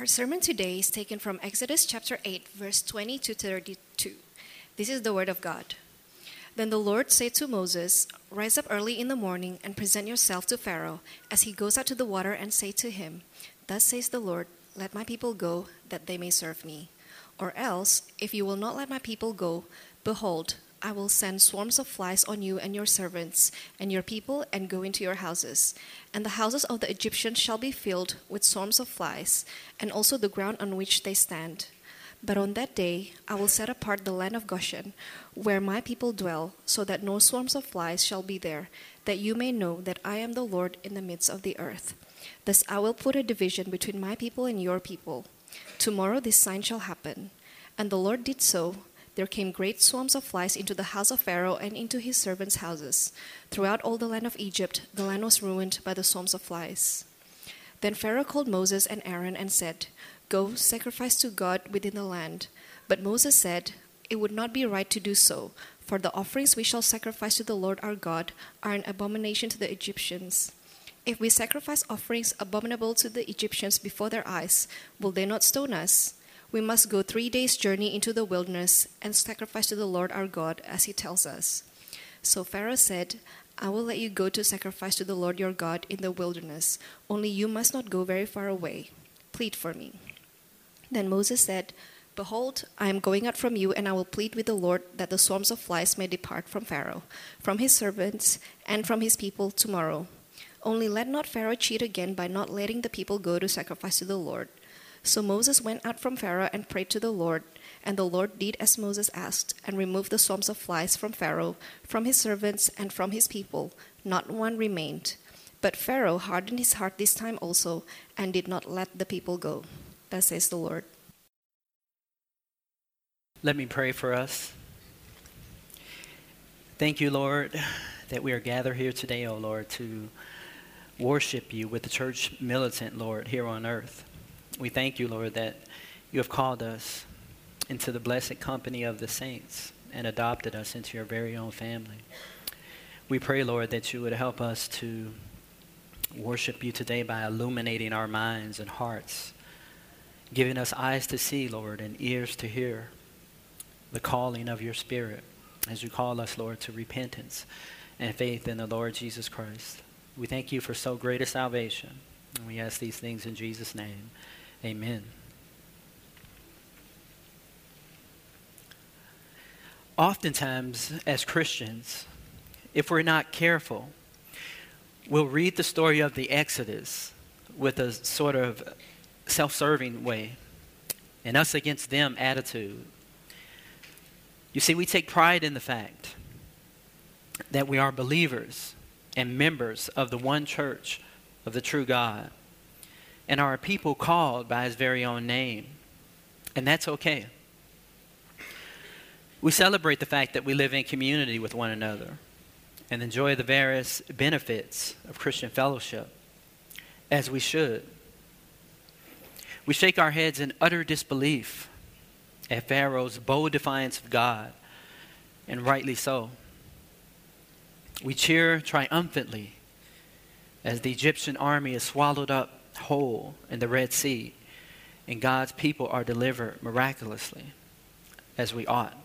Our sermon today is taken from Exodus chapter 8, verse 20 to 32. This is the word of God. Then the Lord said to Moses, Rise up early in the morning and present yourself to Pharaoh as he goes out to the water, and say to him, Thus says the Lord, Let my people go, that they may serve me. Or else, if you will not let my people go, behold, I will send swarms of flies on you and your servants and your people, and go into your houses. And the houses of the Egyptians shall be filled with swarms of flies, and also the ground on which they stand. But on that day I will set apart the land of Goshen, where my people dwell, so that no swarms of flies shall be there, that you may know that I am the Lord in the midst of the earth. Thus I will put a division between my people and your people. Tomorrow this sign shall happen. And the Lord did so. There came great swarms of flies into the house of Pharaoh and into his servants' houses. Throughout all the land of Egypt, the land was ruined by the swarms of flies. Then Pharaoh called Moses and Aaron and said, Go, sacrifice to God within the land. But Moses said, It would not be right to do so, for the offerings we shall sacrifice to the Lord our God are an abomination to the Egyptians. If we sacrifice offerings abominable to the Egyptians before their eyes, will they not stone us? We must go three days' journey into the wilderness and sacrifice to the Lord our God, as he tells us. So Pharaoh said, I will let you go to sacrifice to the Lord your God in the wilderness, only you must not go very far away. Plead for me. Then Moses said, Behold, I am going out from you, and I will plead with the Lord that the swarms of flies may depart from Pharaoh, from his servants, and from his people tomorrow. Only let not Pharaoh cheat again by not letting the people go to sacrifice to the Lord. So Moses went out from Pharaoh and prayed to the Lord, and the Lord did as Moses asked, and removed the swarms of flies from Pharaoh, from his servants, and from his people. Not one remained. But Pharaoh hardened his heart this time also, and did not let the people go. Thus says the Lord. Let me pray for us. Thank you, Lord, that we are gathered here today, O Lord, to worship you with the church militant, Lord, here on earth. We thank you, Lord, that you have called us into the blessed company of the saints and adopted us into your very own family. We pray, Lord, that you would help us to worship you today by illuminating our minds and hearts giving us eyes to see, Lord, and ears to hear the calling of your Spirit as you call us, Lord, to repentance and faith in the Lord Jesus Christ. We thank you for so great a salvation. And we ask these things in Jesus' name. Amen. Oftentimes, as Christians, if we're not careful, we'll read the story of the Exodus with a sort of self serving way, an us against them attitude. You see, we take pride in the fact that we are believers and members of the one church of the true God and are a people called by his very own name. And that's okay. We celebrate the fact that we live in community with one another and enjoy the various benefits of Christian fellowship, as we should. We shake our heads in utter disbelief at Pharaoh's bold defiance of God, and rightly so. We cheer triumphantly as the Egyptian army is swallowed up whole in the Red Sea, and God's people are delivered miraculously, as we ought.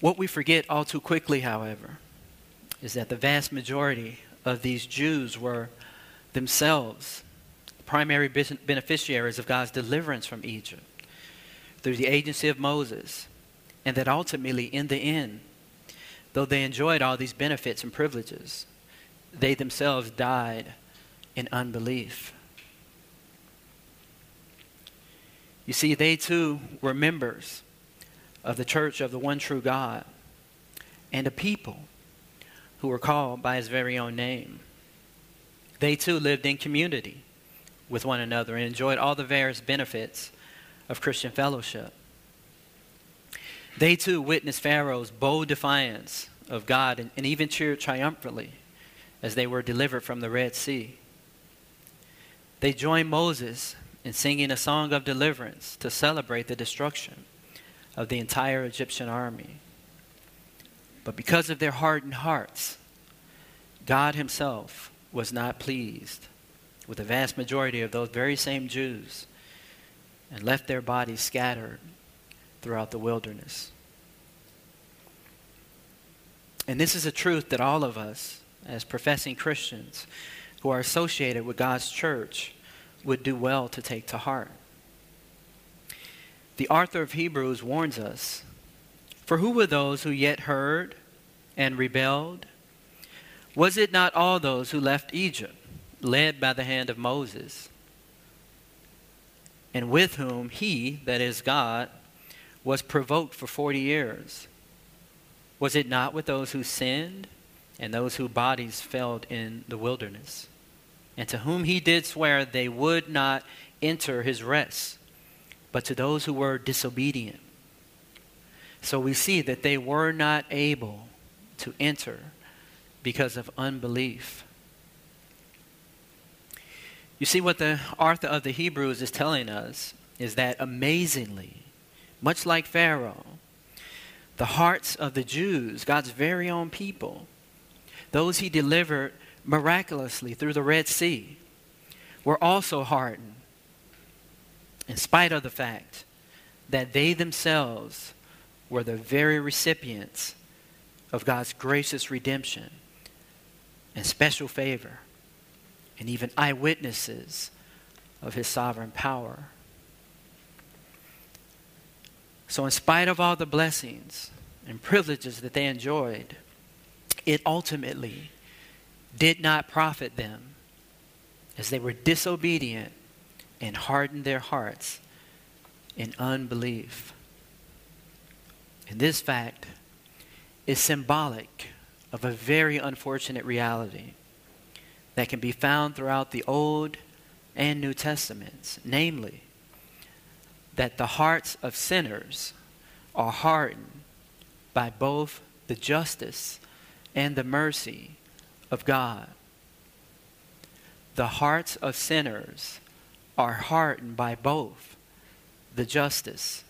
What we forget all too quickly, however, is that the vast majority of these Jews were themselves primary beneficiaries of God's deliverance from Egypt through the agency of Moses, and that ultimately, in the end, though they enjoyed all these benefits and privileges, they themselves died in unbelief. You see, they too were members of the church of the one true God and a people who were called by his very own name. They too lived in community with one another and enjoyed all the various benefits of Christian fellowship. They too witnessed Pharaoh's bold defiance of God and, and even cheered triumphantly as they were delivered from the Red Sea. They joined Moses in singing a song of deliverance to celebrate the destruction of the entire Egyptian army. But because of their hardened hearts, God Himself was not pleased with the vast majority of those very same Jews and left their bodies scattered throughout the wilderness. And this is a truth that all of us, as professing Christians who are associated with God's church, would do well to take to heart. The author of Hebrews warns us For who were those who yet heard and rebelled? Was it not all those who left Egypt, led by the hand of Moses, and with whom he, that is God, was provoked for forty years? Was it not with those who sinned and those whose bodies fell in the wilderness? And to whom he did swear they would not enter his rest, but to those who were disobedient. So we see that they were not able to enter because of unbelief. You see, what the author of the Hebrews is telling us is that amazingly, much like Pharaoh, the hearts of the Jews, God's very own people, those he delivered miraculously through the Red Sea, were also hardened, in spite of the fact that they themselves were the very recipients of God's gracious redemption and special favor, and even eyewitnesses of his sovereign power. So, in spite of all the blessings and privileges that they enjoyed, it ultimately did not profit them as they were disobedient and hardened their hearts in unbelief. And this fact is symbolic of a very unfortunate reality that can be found throughout the Old and New Testaments, namely, that the hearts of sinners are hardened by both the justice and the mercy of God. The hearts of sinners are hardened by both the justice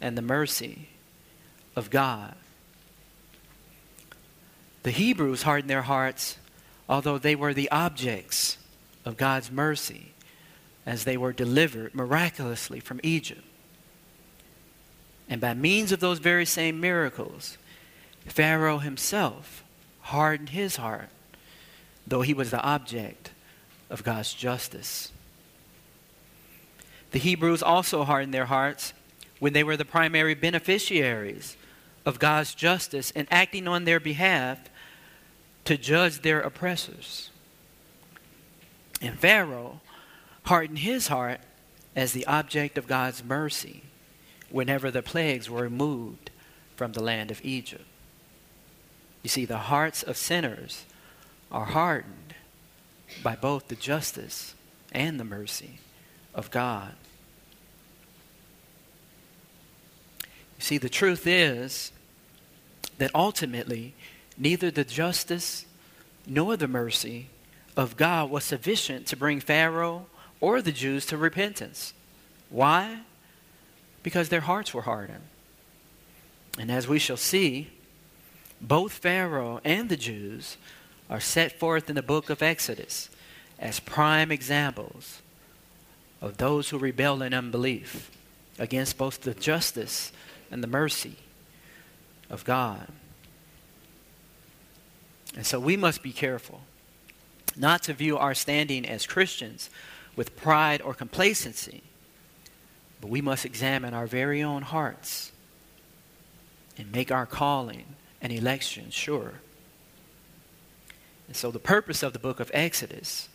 and the mercy of God. The Hebrews hardened their hearts, although they were the objects of God's mercy as they were delivered miraculously from Egypt. And by means of those very same miracles, Pharaoh himself hardened his heart, though he was the object of God's justice. The Hebrews also hardened their hearts when they were the primary beneficiaries of God's justice and acting on their behalf to judge their oppressors. And Pharaoh hardened his heart as the object of God's mercy whenever the plagues were removed from the land of Egypt. You see, the hearts of sinners are hardened by both the justice and the mercy of God. You see, the truth is that ultimately, neither the justice nor the mercy of God was sufficient to bring Pharaoh or the Jews to repentance. Why? because their hearts were hardened. And as we shall see, both Pharaoh and the Jews are set forth in the book of Exodus as prime examples of those who rebel in unbelief against both the justice and the mercy of God. And so we must be careful not to view our standing as Christians with pride or complacency but we must examine our very own hearts and make our calling and election sure. And so, the purpose of the book of Exodus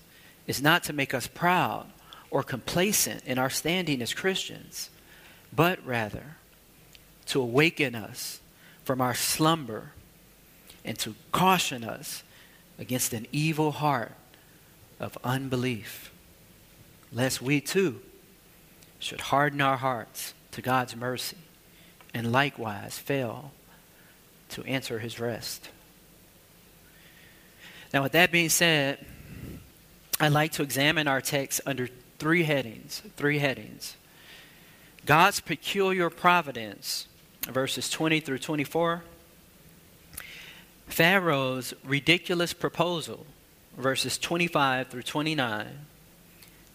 is not to make us proud or complacent in our standing as Christians, but rather to awaken us from our slumber and to caution us against an evil heart of unbelief, lest we too should harden our hearts to God's mercy and likewise fail to enter his rest. Now, with that being said, I'd like to examine our text under three headings. Three headings. God's peculiar providence, verses 20 through 24. Pharaoh's ridiculous proposal, verses 25 through 29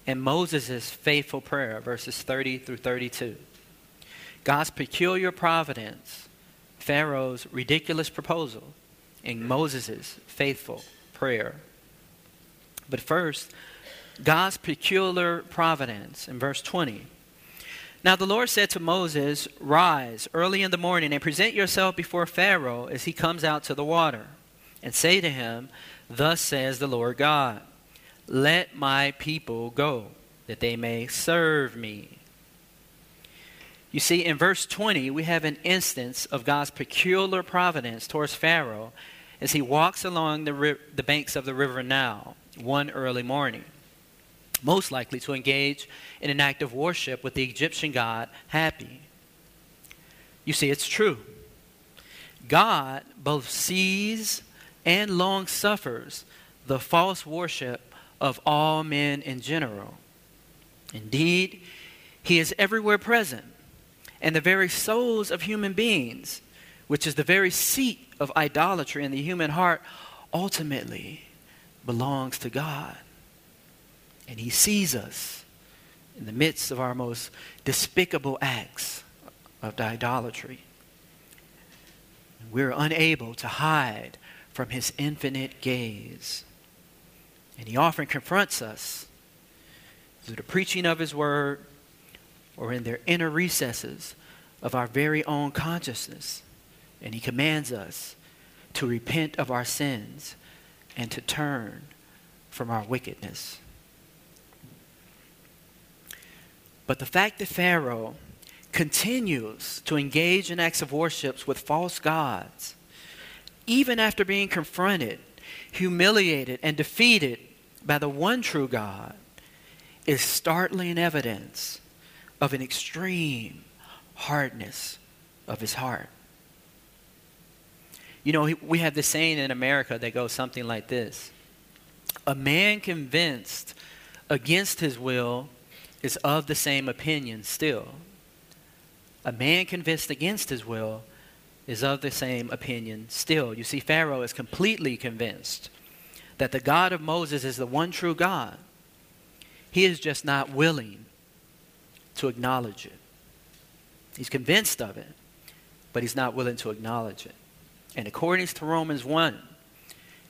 and Moses' faithful prayer, verses 30 through 32. God's peculiar providence, Pharaoh's ridiculous proposal, and Moses' faithful prayer. But first, God's peculiar providence in verse 20. Now the Lord said to Moses, Rise early in the morning and present yourself before Pharaoh as he comes out to the water, and say to him, Thus says the Lord God, Let my people go, that they may serve me. You see, in verse 20, we have an instance of God's peculiar providence towards Pharaoh as he walks along the, ri- the banks of the river Nile one early morning most likely to engage in an act of worship with the Egyptian god Hapi. You see, it's true. God both sees and long suffers the false worship of all men in general. Indeed, He is everywhere present, and the very souls of human beings, which is the very seat of idolatry in the human heart, ultimately belongs to God. And He sees us in the midst of our most despicable acts of idolatry. We're unable to hide from His infinite gaze. And He often confronts us through the preaching of His Word or in their inner recesses of our very own consciousness. And He commands us to repent of our sins and to turn from our wickedness. But the fact that Pharaoh continues to engage in acts of worship with false gods, even after being confronted, humiliated, and defeated by the one true God, is startling evidence of an extreme hardness of his heart. You know, we have this saying in America that goes something like this A man convinced against his will is of the same opinion still. A man convinced against his will is of the same opinion still. You see, Pharaoh is completely convinced that the God of Moses is the one true God. He is just not willing to acknowledge it. He's convinced of it, but he's not willing to acknowledge it. And according to Romans 1,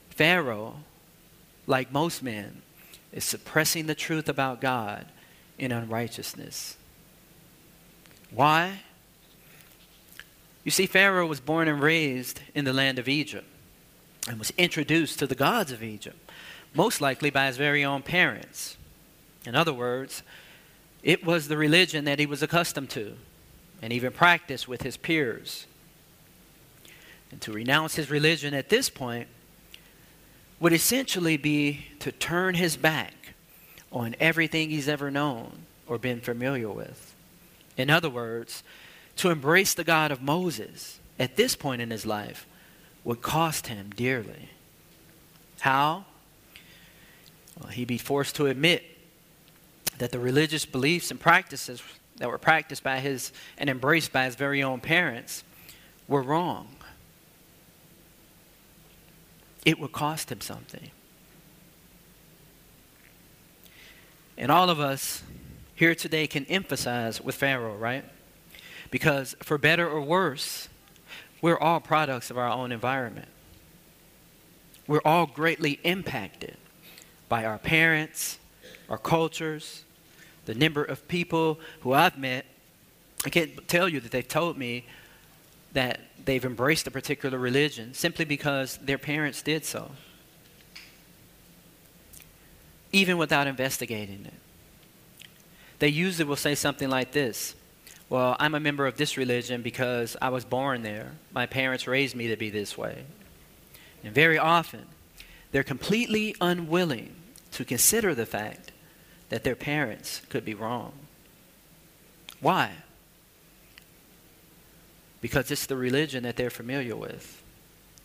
Pharaoh, like most men, is suppressing the truth about God in unrighteousness. Why? You see, Pharaoh was born and raised in the land of Egypt and was introduced to the gods of Egypt, most likely by his very own parents. In other words, it was the religion that he was accustomed to and even practiced with his peers. And to renounce his religion at this point would essentially be to turn his back on everything he's ever known or been familiar with. In other words, to embrace the God of Moses at this point in his life would cost him dearly. How? Well, he'd be forced to admit that the religious beliefs and practices that were practiced by his and embraced by his very own parents were wrong. It would cost him something. And all of us here today can emphasize with Pharaoh, right? Because for better or worse, we're all products of our own environment. We're all greatly impacted by our parents, our cultures, the number of people who I've met. I can't tell you that they've told me that they've embraced a particular religion simply because their parents did so even without investigating it. They usually will say something like this Well, I'm a member of this religion because I was born there. My parents raised me to be this way. And very often, they're completely unwilling to consider the fact that their parents could be wrong. Why? Because it's the religion that they're familiar with.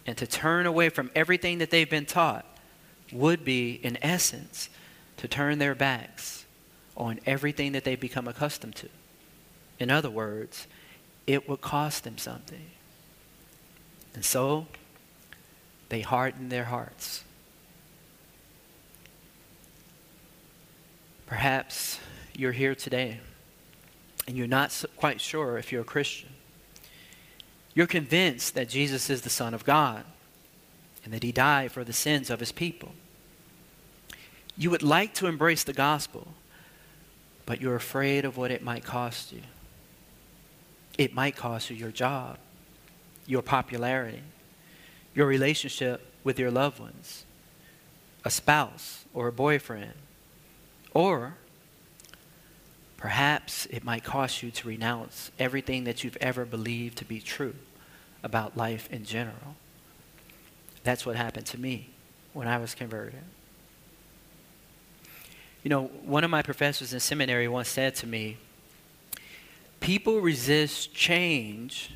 And to turn away from everything that they've been taught would be, in essence, to turn their backs on everything that they've become accustomed to. In other words, it would cost them something. And so, they harden their hearts. Perhaps you're here today and you're not quite sure if you're a Christian. You're convinced that Jesus is the Son of God and that he died for the sins of his people. You would like to embrace the gospel, but you're afraid of what it might cost you. It might cost you your job, your popularity, your relationship with your loved ones, a spouse or a boyfriend, or perhaps it might cost you to renounce everything that you've ever believed to be true about life in general. That's what happened to me when I was converted. You know, one of my professors in seminary once said to me, People resist change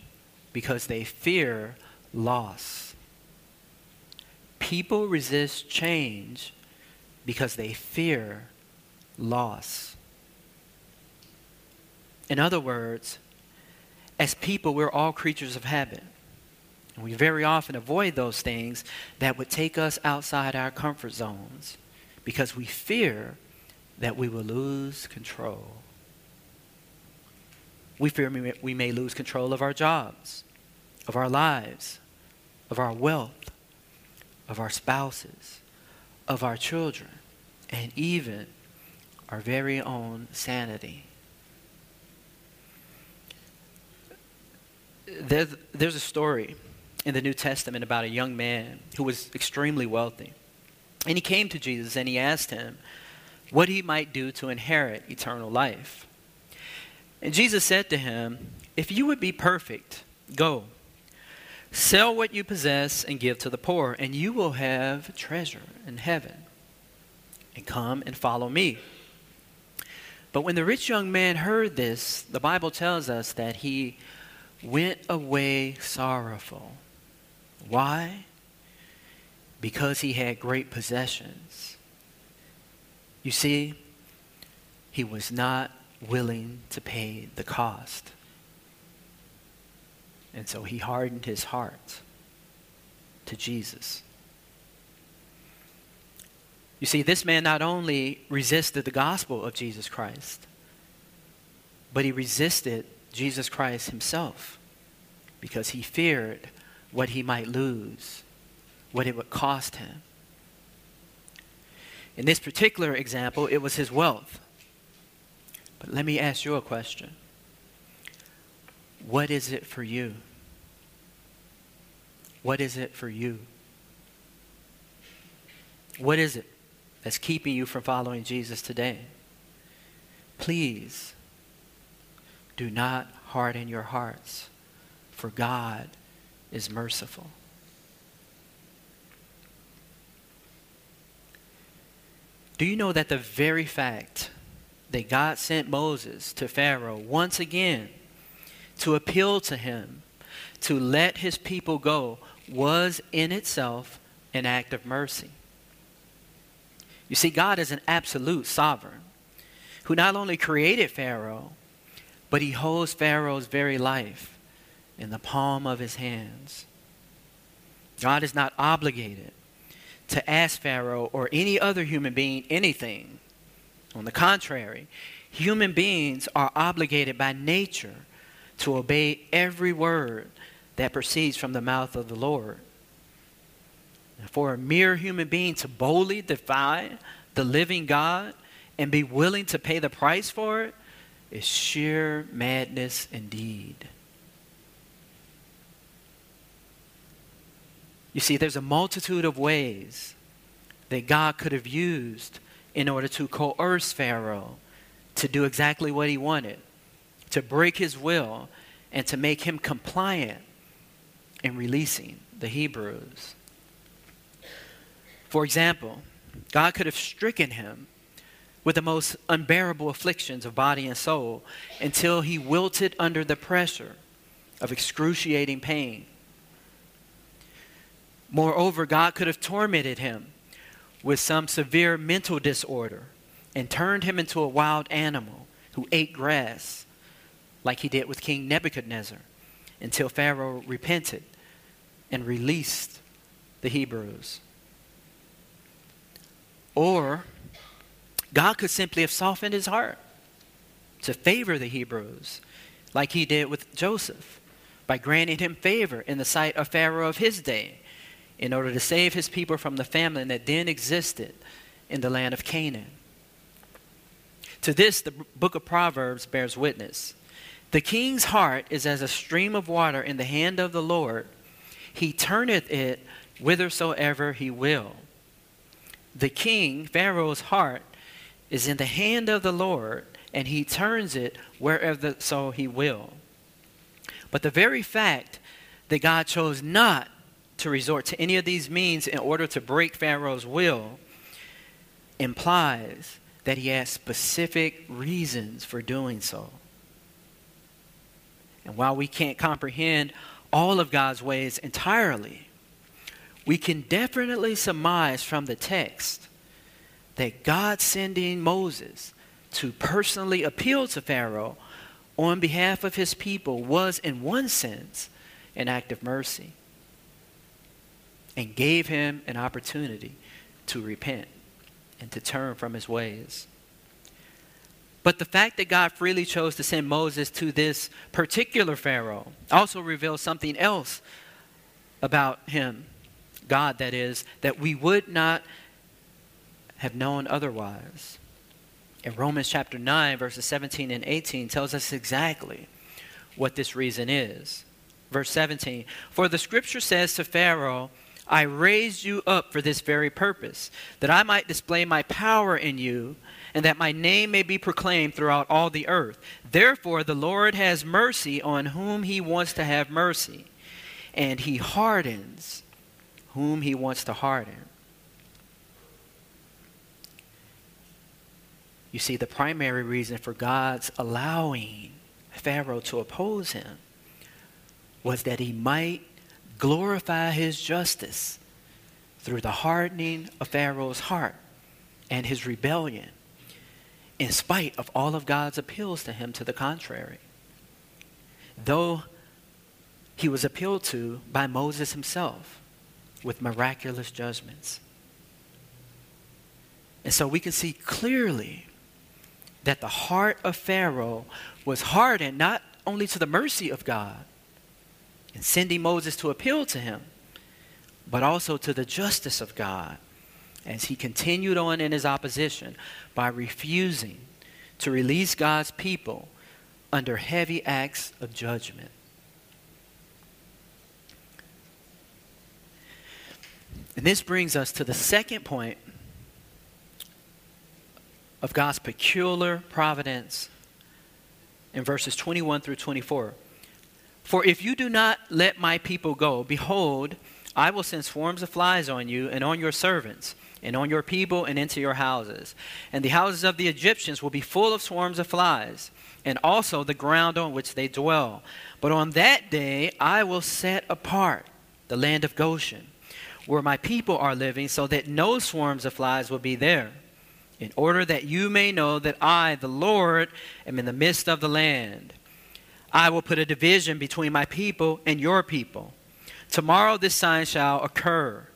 because they fear loss. People resist change because they fear loss. In other words, as people, we're all creatures of habit. And we very often avoid those things that would take us outside our comfort zones because we fear that we will lose control. We fear we may lose control of our jobs, of our lives, of our wealth, of our spouses, of our children, and even our very own sanity. There's, there's a story in the New Testament about a young man who was extremely wealthy. And he came to Jesus and he asked him what he might do to inherit eternal life. And Jesus said to him, If you would be perfect, go. Sell what you possess and give to the poor, and you will have treasure in heaven. And come and follow me. But when the rich young man heard this, the Bible tells us that he went away sorrowful why? Because he had great possessions. You see, he was not willing to pay the cost. And so he hardened his heart to Jesus. You see, this man not only resisted the gospel of Jesus Christ, but he resisted Jesus Christ himself because he feared what he might lose, what it would cost him. In this particular example, it was his wealth. But let me ask you a question What is it for you? What is it for you? What is it that's keeping you from following Jesus today? Please do not harden your hearts, for God is merciful. Do you know that the very fact that God sent Moses to Pharaoh once again to appeal to him to let his people go was in itself an act of mercy? You see, God is an absolute sovereign who not only created Pharaoh, but he holds Pharaoh's very life in the palm of his hands. God is not obligated to ask Pharaoh or any other human being anything. On the contrary, human beings are obligated by nature to obey every word that proceeds from the mouth of the Lord. For a mere human being to boldly defy the living God and be willing to pay the price for it is sheer madness indeed. You see, there's a multitude of ways that God could have used in order to coerce Pharaoh to do exactly what he wanted, to break his will, and to make him compliant in releasing the Hebrews. For example, God could have stricken him with the most unbearable afflictions of body and soul until he wilted under the pressure of excruciating pain. Moreover, God could have tormented him with some severe mental disorder and turned him into a wild animal who ate grass, like he did with King Nebuchadnezzar, until Pharaoh repented and released the Hebrews. Or God could simply have softened his heart to favor the Hebrews, like he did with Joseph, by granting him favor in the sight of Pharaoh of his day, in order to save his people from the famine that then existed in the land of Canaan. To this, the book of Proverbs bears witness. The king's heart is as a stream of water in the hand of the Lord. He turneth it whithersoever he will. The king, Pharaoh's heart, is in the hand of the Lord, and he turns it wherever so he will. But the very fact that God chose not to resort to any of these means in order to break Pharaoh's will implies that he has specific reasons for doing so. And while we can't comprehend all of God's ways entirely, we can definitely surmise from the text that God sending Moses to personally appeal to Pharaoh on behalf of his people was, in one sense, an act of mercy and gave him an opportunity to repent and to turn from his ways. But the fact that God freely chose to send Moses to this particular Pharaoh also reveals something else about him, God, that is, that we would not have known otherwise. In Romans chapter 9, verses 17 and 18, tells us exactly what this reason is. Verse 17 For the scripture says to Pharaoh, I raised you up for this very purpose, that I might display my power in you and that my name may be proclaimed throughout all the earth. Therefore, the Lord has mercy on whom he wants to have mercy, and he hardens whom he wants to harden. You see, the primary reason for God's allowing Pharaoh to oppose him was that he might glorify his justice through the hardening of Pharaoh's heart and his rebellion in spite of all of God's appeals to him to the contrary. Though he was appealed to by Moses himself with miraculous judgments. And so we can see clearly that the heart of Pharaoh was hardened not only to the mercy of God in sending Moses to appeal to him, but also to the justice of God as he continued on in his opposition by refusing to release God's people under heavy acts of judgment. And this brings us to the second point of God's peculiar providence in verses 21 through 24. For if you do not let my people go, behold, I will send swarms of flies on you and on your servants and on your people and into your houses. And the houses of the Egyptians will be full of swarms of flies, and also the ground on which they dwell. But on that day I will set apart the land of Goshen, where my people are living, so that no swarms of flies will be there, in order that you may know that I, the Lord, am in the midst of the land. I will put a division between my people and your people. Tomorrow this sign shall occur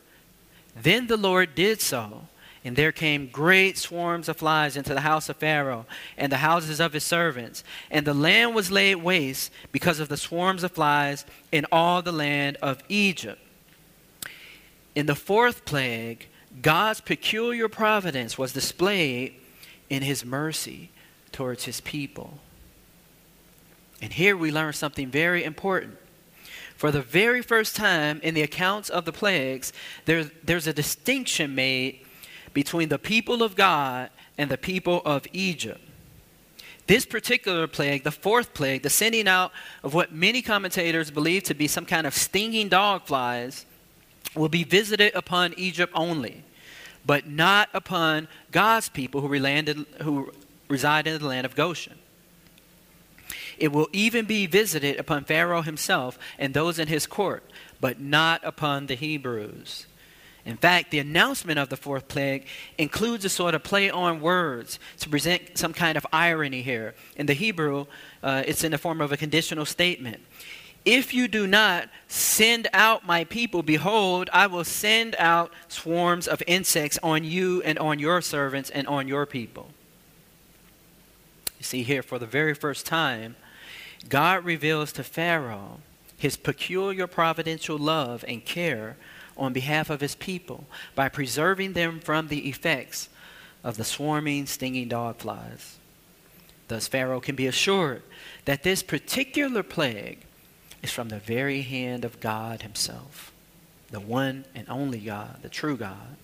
then the Lord did so. And there came great swarms of flies into the house of Pharaoh and the houses of his servants. And the land was laid waste because of the swarms of flies in all the land of Egypt. In the fourth plague, God's peculiar providence was displayed in his mercy towards his people. And here we learn something very important. For the very first time in the accounts of the plagues, there, there's a distinction made between the people of God and the people of Egypt. This particular plague, the fourth plague, the sending out of what many commentators believe to be some kind of stinging dog flies, will be visited upon Egypt only, but not upon God's people who, landed, who reside in the land of Goshen. It will even be visited upon Pharaoh himself and those in his court, but not upon the Hebrews. In fact, the announcement of the fourth plague includes a sort of play on words to present some kind of irony here. In the Hebrew, uh, it's in the form of a conditional statement. If you do not send out my people, behold, I will send out swarms of insects on you and on your servants and on your people. You see here, for the very first time, God reveals to Pharaoh his peculiar providential love and care on behalf of his people by preserving them from the effects of the swarming, stinging dog flies. Thus, Pharaoh can be assured that this particular plague is from the very hand of God Himself, the one and only God, the true God.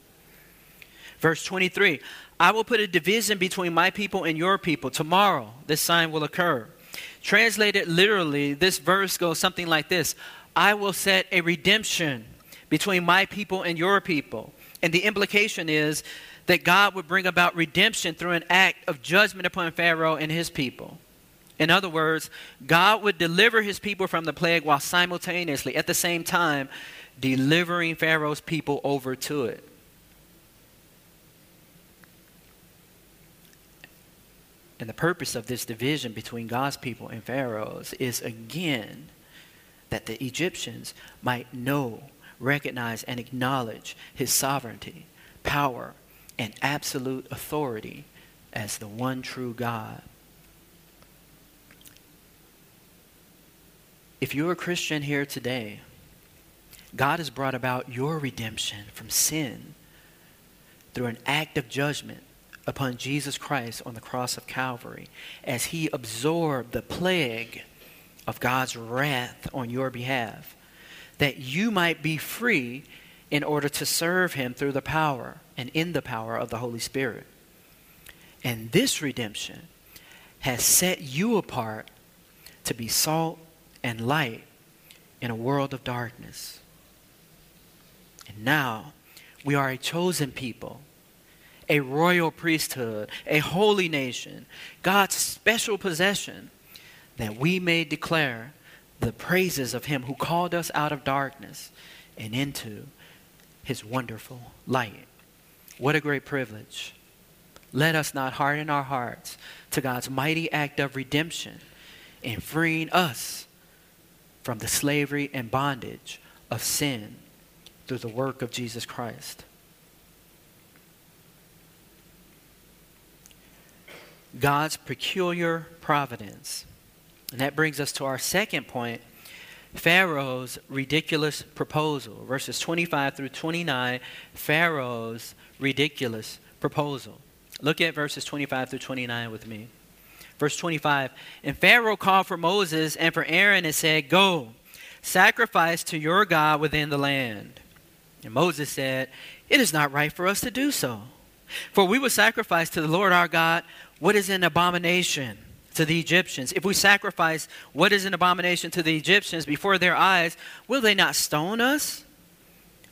Verse 23 I will put a division between my people and your people. Tomorrow, this sign will occur. Translated literally, this verse goes something like this I will set a redemption between my people and your people. And the implication is that God would bring about redemption through an act of judgment upon Pharaoh and his people. In other words, God would deliver his people from the plague while simultaneously, at the same time, delivering Pharaoh's people over to it. And the purpose of this division between God's people and Pharaoh's is again that the Egyptians might know, recognize, and acknowledge his sovereignty, power, and absolute authority as the one true God. If you're a Christian here today, God has brought about your redemption from sin through an act of judgment upon Jesus Christ on the cross of Calvary as he absorbed the plague of God's wrath on your behalf, that you might be free in order to serve him through the power and in the power of the Holy Spirit. And this redemption has set you apart to be salt and light in a world of darkness. And now we are a chosen people, a royal priesthood, a holy nation, God's special possession, that we may declare the praises of Him who called us out of darkness and into His wonderful light. What a great privilege. Let us not harden our hearts to God's mighty act of redemption in freeing us from the slavery and bondage of sin through the work of Jesus Christ. God's peculiar providence. And that brings us to our second point Pharaoh's ridiculous proposal. Verses 25 through 29, Pharaoh's ridiculous proposal. Look at verses 25 through 29 with me. Verse 25 And Pharaoh called for Moses and for Aaron and said, Go, sacrifice to your God within the land. And Moses said, It is not right for us to do so. For we will sacrifice to the Lord our God what is an abomination to the Egyptians. If we sacrifice what is an abomination to the Egyptians before their eyes, will they not stone us?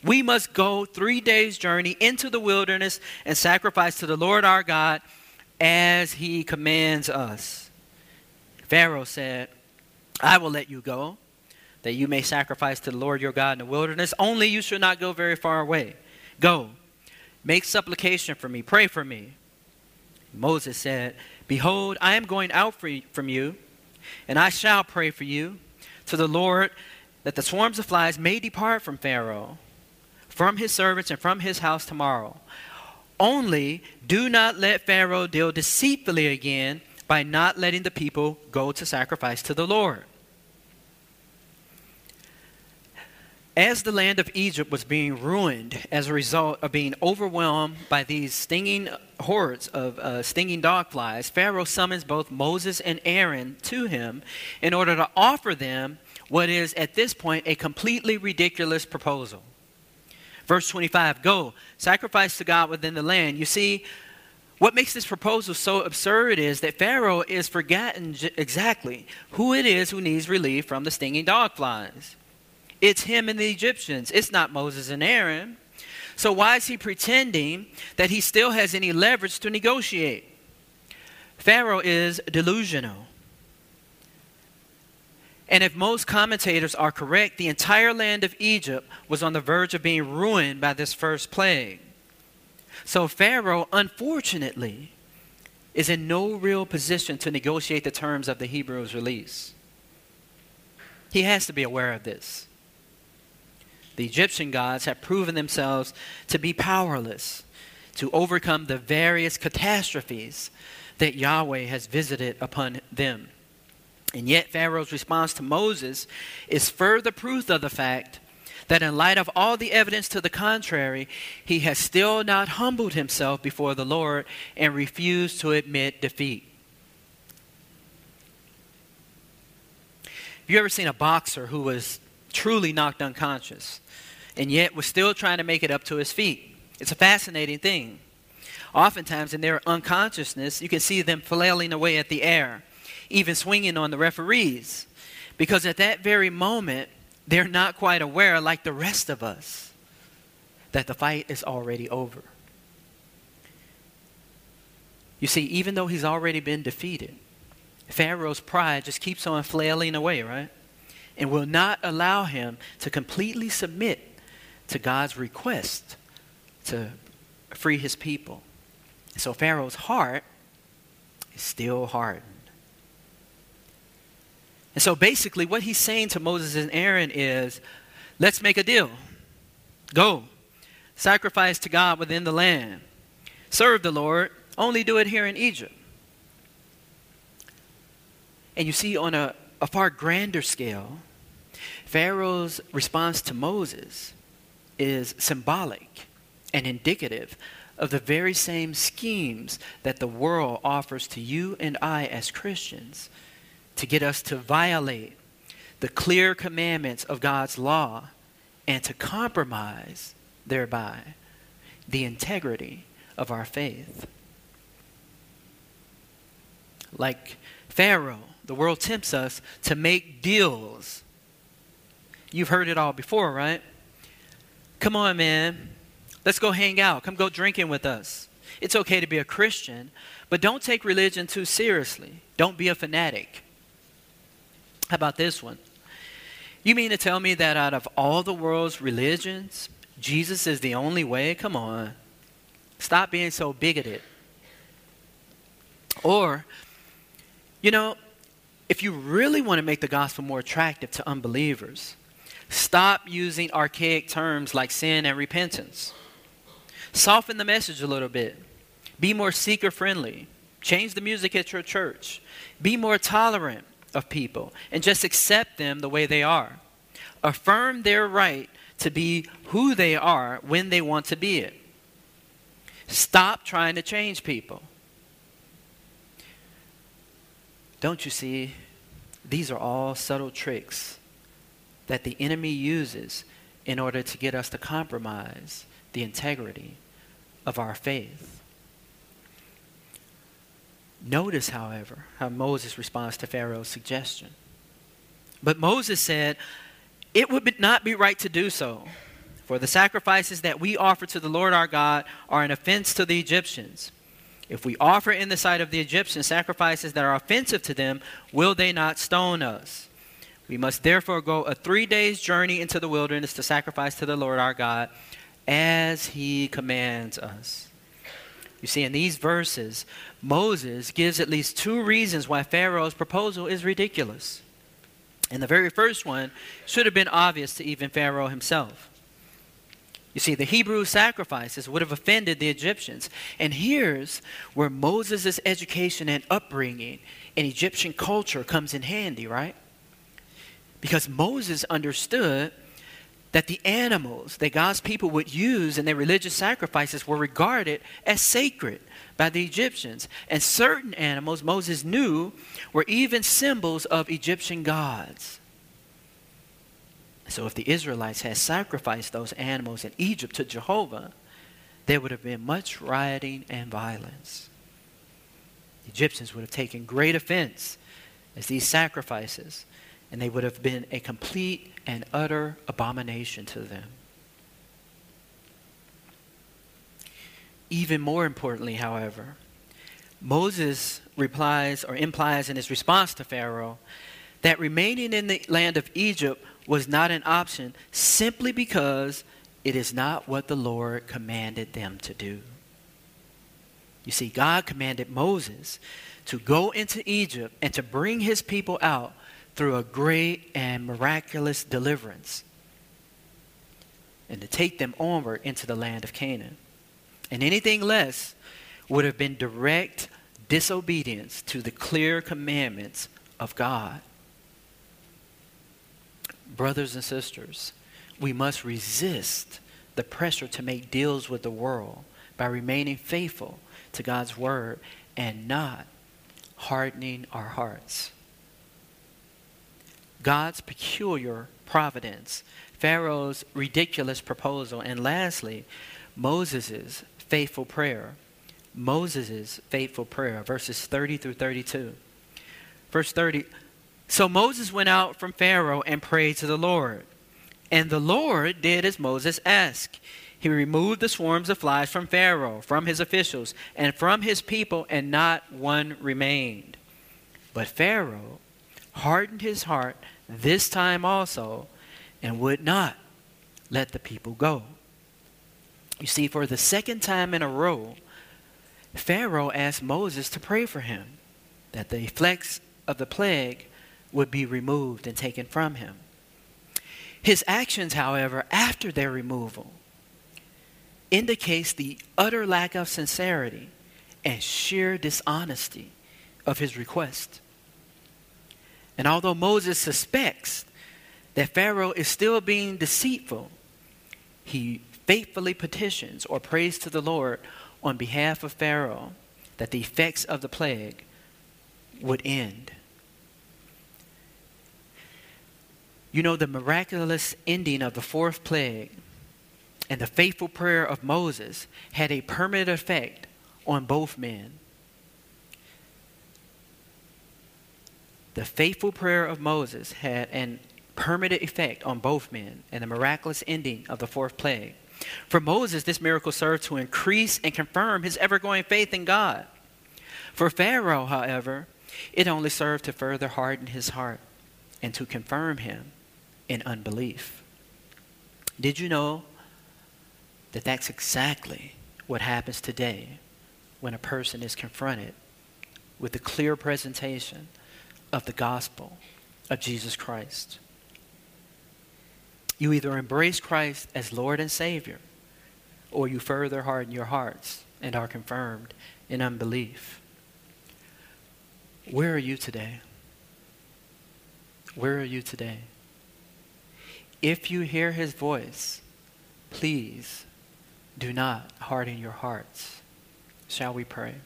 We must go three days' journey into the wilderness and sacrifice to the Lord our God as he commands us. Pharaoh said, I will let you go, that you may sacrifice to the Lord your God in the wilderness. Only you should not go very far away. Go, make supplication for me, pray for me. Moses said, Behold, I am going out from you, and I shall pray for you to the Lord that the swarms of flies may depart from Pharaoh, from his servants, and from his house tomorrow. Only do not let Pharaoh deal deceitfully again by not letting the people go to sacrifice to the Lord. As the land of Egypt was being ruined as a result of being overwhelmed by these stinging hordes of uh, stinging dog flies, Pharaoh summons both Moses and Aaron to him in order to offer them what is at this point a completely ridiculous proposal. Verse 25 Go, sacrifice to God within the land. You see, what makes this proposal so absurd is that Pharaoh is forgotten j- exactly who it is who needs relief from the stinging dog flies. It's him and the Egyptians, it's not Moses and Aaron. So, why is he pretending that he still has any leverage to negotiate? Pharaoh is delusional. And if most commentators are correct, the entire land of Egypt was on the verge of being ruined by this first plague. So Pharaoh, unfortunately, is in no real position to negotiate the terms of the Hebrews' release. He has to be aware of this. The Egyptian gods have proven themselves to be powerless to overcome the various catastrophes that Yahweh has visited upon them. And yet, Pharaoh's response to Moses is further proof of the fact that, in light of all the evidence to the contrary, he has still not humbled himself before the Lord and refused to admit defeat. Have you ever seen a boxer who was truly knocked unconscious? and yet was still trying to make it up to his feet. It's a fascinating thing. Oftentimes, in their unconsciousness, you can see them flailing away at the air, even swinging on the referees, because at that very moment, they're not quite aware, like the rest of us, that the fight is already over. You see, even though he's already been defeated, Pharaoh's pride just keeps on flailing away, right? And will not allow him to completely submit to God's request to free his people. So Pharaoh's heart is still hardened. And so basically, what he's saying to Moses and Aaron is let's make a deal. Go, sacrifice to God within the land, serve the Lord, only do it here in Egypt. And you see, on a, a far grander scale, Pharaoh's response to Moses is symbolic and indicative of the very same schemes that the world offers to you and I as Christians to get us to violate the clear commandments of God's law and to compromise thereby the integrity of our faith. Like Pharaoh, the world tempts us to make deals. You've heard it all before, right? Come on, man. Let's go hang out. Come go drinking with us. It's okay to be a Christian, but don't take religion too seriously. Don't be a fanatic. How about this one? You mean to tell me that out of all the world's religions, Jesus is the only way? Come on. Stop being so bigoted. Or, you know, if you really want to make the gospel more attractive to unbelievers, Stop using archaic terms like sin and repentance. Soften the message a little bit. Be more seeker friendly. Change the music at your church. Be more tolerant of people and just accept them the way they are. Affirm their right to be who they are when they want to be it. Stop trying to change people. Don't you see? These are all subtle tricks that the enemy uses in order to get us to compromise the integrity of our faith. Notice, however, how Moses responds to Pharaoh's suggestion. But Moses said, It would not be right to do so, for the sacrifices that we offer to the Lord our God are an offense to the Egyptians. If we offer in the sight of the Egyptians sacrifices that are offensive to them, will they not stone us? We must therefore go a three days journey into the wilderness to sacrifice to the Lord our God as he commands us. You see, in these verses, Moses gives at least two reasons why Pharaoh's proposal is ridiculous. And the very first one should have been obvious to even Pharaoh himself. You see, the Hebrew sacrifices would have offended the Egyptians. And here's where Moses' education and upbringing in Egyptian culture comes in handy, right? Because Moses understood that the animals that God's people would use in their religious sacrifices were regarded as sacred by the Egyptians. And certain animals, Moses knew, were even symbols of Egyptian gods. So if the Israelites had sacrificed those animals in Egypt to Jehovah, there would have been much rioting and violence. The Egyptians would have taken great offense as these sacrifices and they would have been a complete and utter abomination to them. Even more importantly, however, Moses replies or implies in his response to Pharaoh that remaining in the land of Egypt was not an option simply because it is not what the Lord commanded them to do. You see, God commanded Moses to go into Egypt and to bring his people out through a great and miraculous deliverance and to take them onward into the land of Canaan. And anything less would have been direct disobedience to the clear commandments of God. Brothers and sisters, we must resist the pressure to make deals with the world by remaining faithful to God's word and not hardening our hearts. God's peculiar providence, Pharaoh's ridiculous proposal, and lastly, Moses' faithful prayer. Moses' faithful prayer, verses 30 through 32. Verse 30 So Moses went out from Pharaoh and prayed to the Lord. And the Lord did as Moses asked. He removed the swarms of flies from Pharaoh, from his officials, and from his people, and not one remained. But Pharaoh hardened his heart this time also, and would not let the people go. You see, for the second time in a row, Pharaoh asked Moses to pray for him, that the effects of the plague would be removed and taken from him. His actions, however, after their removal, indicates the utter lack of sincerity and sheer dishonesty of his request. And although Moses suspects that Pharaoh is still being deceitful, he faithfully petitions or prays to the Lord on behalf of Pharaoh that the effects of the plague would end. You know, the miraculous ending of the fourth plague and the faithful prayer of Moses had a permanent effect on both men. The faithful prayer of Moses had an permanent effect on both men and the miraculous ending of the fourth plague. For Moses, this miracle served to increase and confirm his ever going faith in God. For Pharaoh, however, it only served to further harden his heart and to confirm him in unbelief. Did you know that that's exactly what happens today when a person is confronted with a clear presentation of the gospel of Jesus Christ. You either embrace Christ as Lord and Savior, or you further harden your hearts and are confirmed in unbelief. Where are you today? Where are you today? If you hear his voice, please do not harden your hearts. Shall we pray?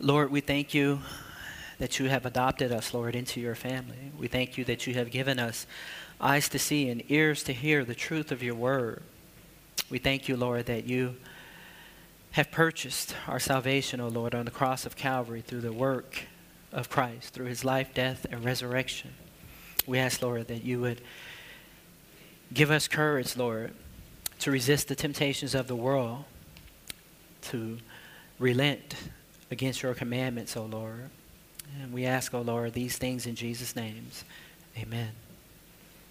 Lord, we thank you that you have adopted us, Lord, into your family. We thank you that you have given us eyes to see and ears to hear the truth of your word. We thank you, Lord, that you have purchased our salvation, O oh Lord, on the cross of Calvary through the work of Christ, through his life, death, and resurrection. We ask, Lord, that you would Give us courage, Lord, to resist the temptations of the world, to relent against your commandments, O Lord. And we ask, O Lord, these things in Jesus' names. Amen.